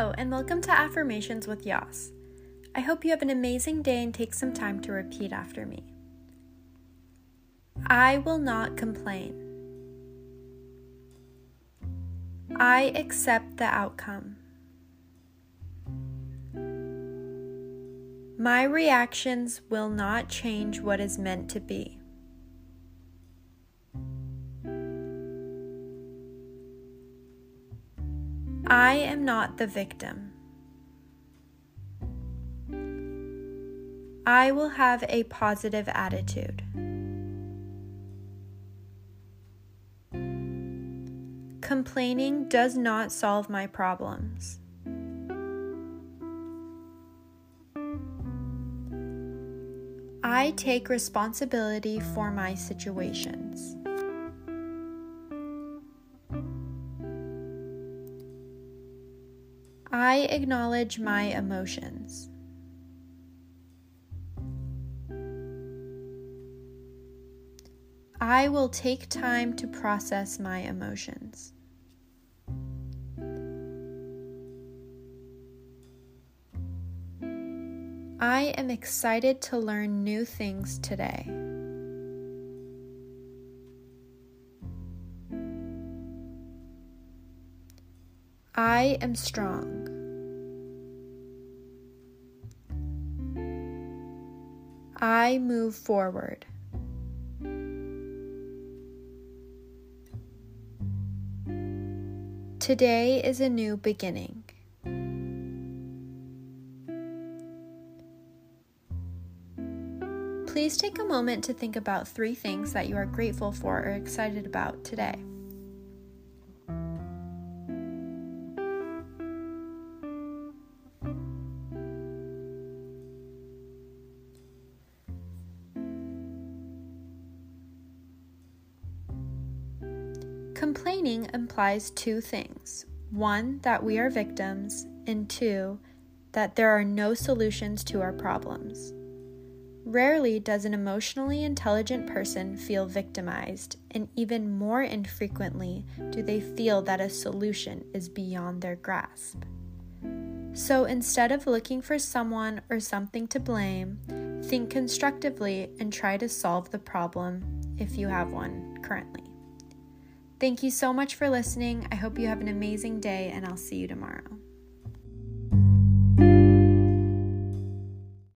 Hello, and welcome to Affirmations with Yas. I hope you have an amazing day and take some time to repeat after me. I will not complain. I accept the outcome. My reactions will not change what is meant to be. I am not the victim. I will have a positive attitude. Complaining does not solve my problems. I take responsibility for my situations. I acknowledge my emotions. I will take time to process my emotions. I am excited to learn new things today. I am strong. I move forward. Today is a new beginning. Please take a moment to think about three things that you are grateful for or excited about today. Complaining implies two things one, that we are victims, and two, that there are no solutions to our problems. Rarely does an emotionally intelligent person feel victimized, and even more infrequently do they feel that a solution is beyond their grasp. So instead of looking for someone or something to blame, think constructively and try to solve the problem if you have one currently. Thank you so much for listening. I hope you have an amazing day, and I'll see you tomorrow.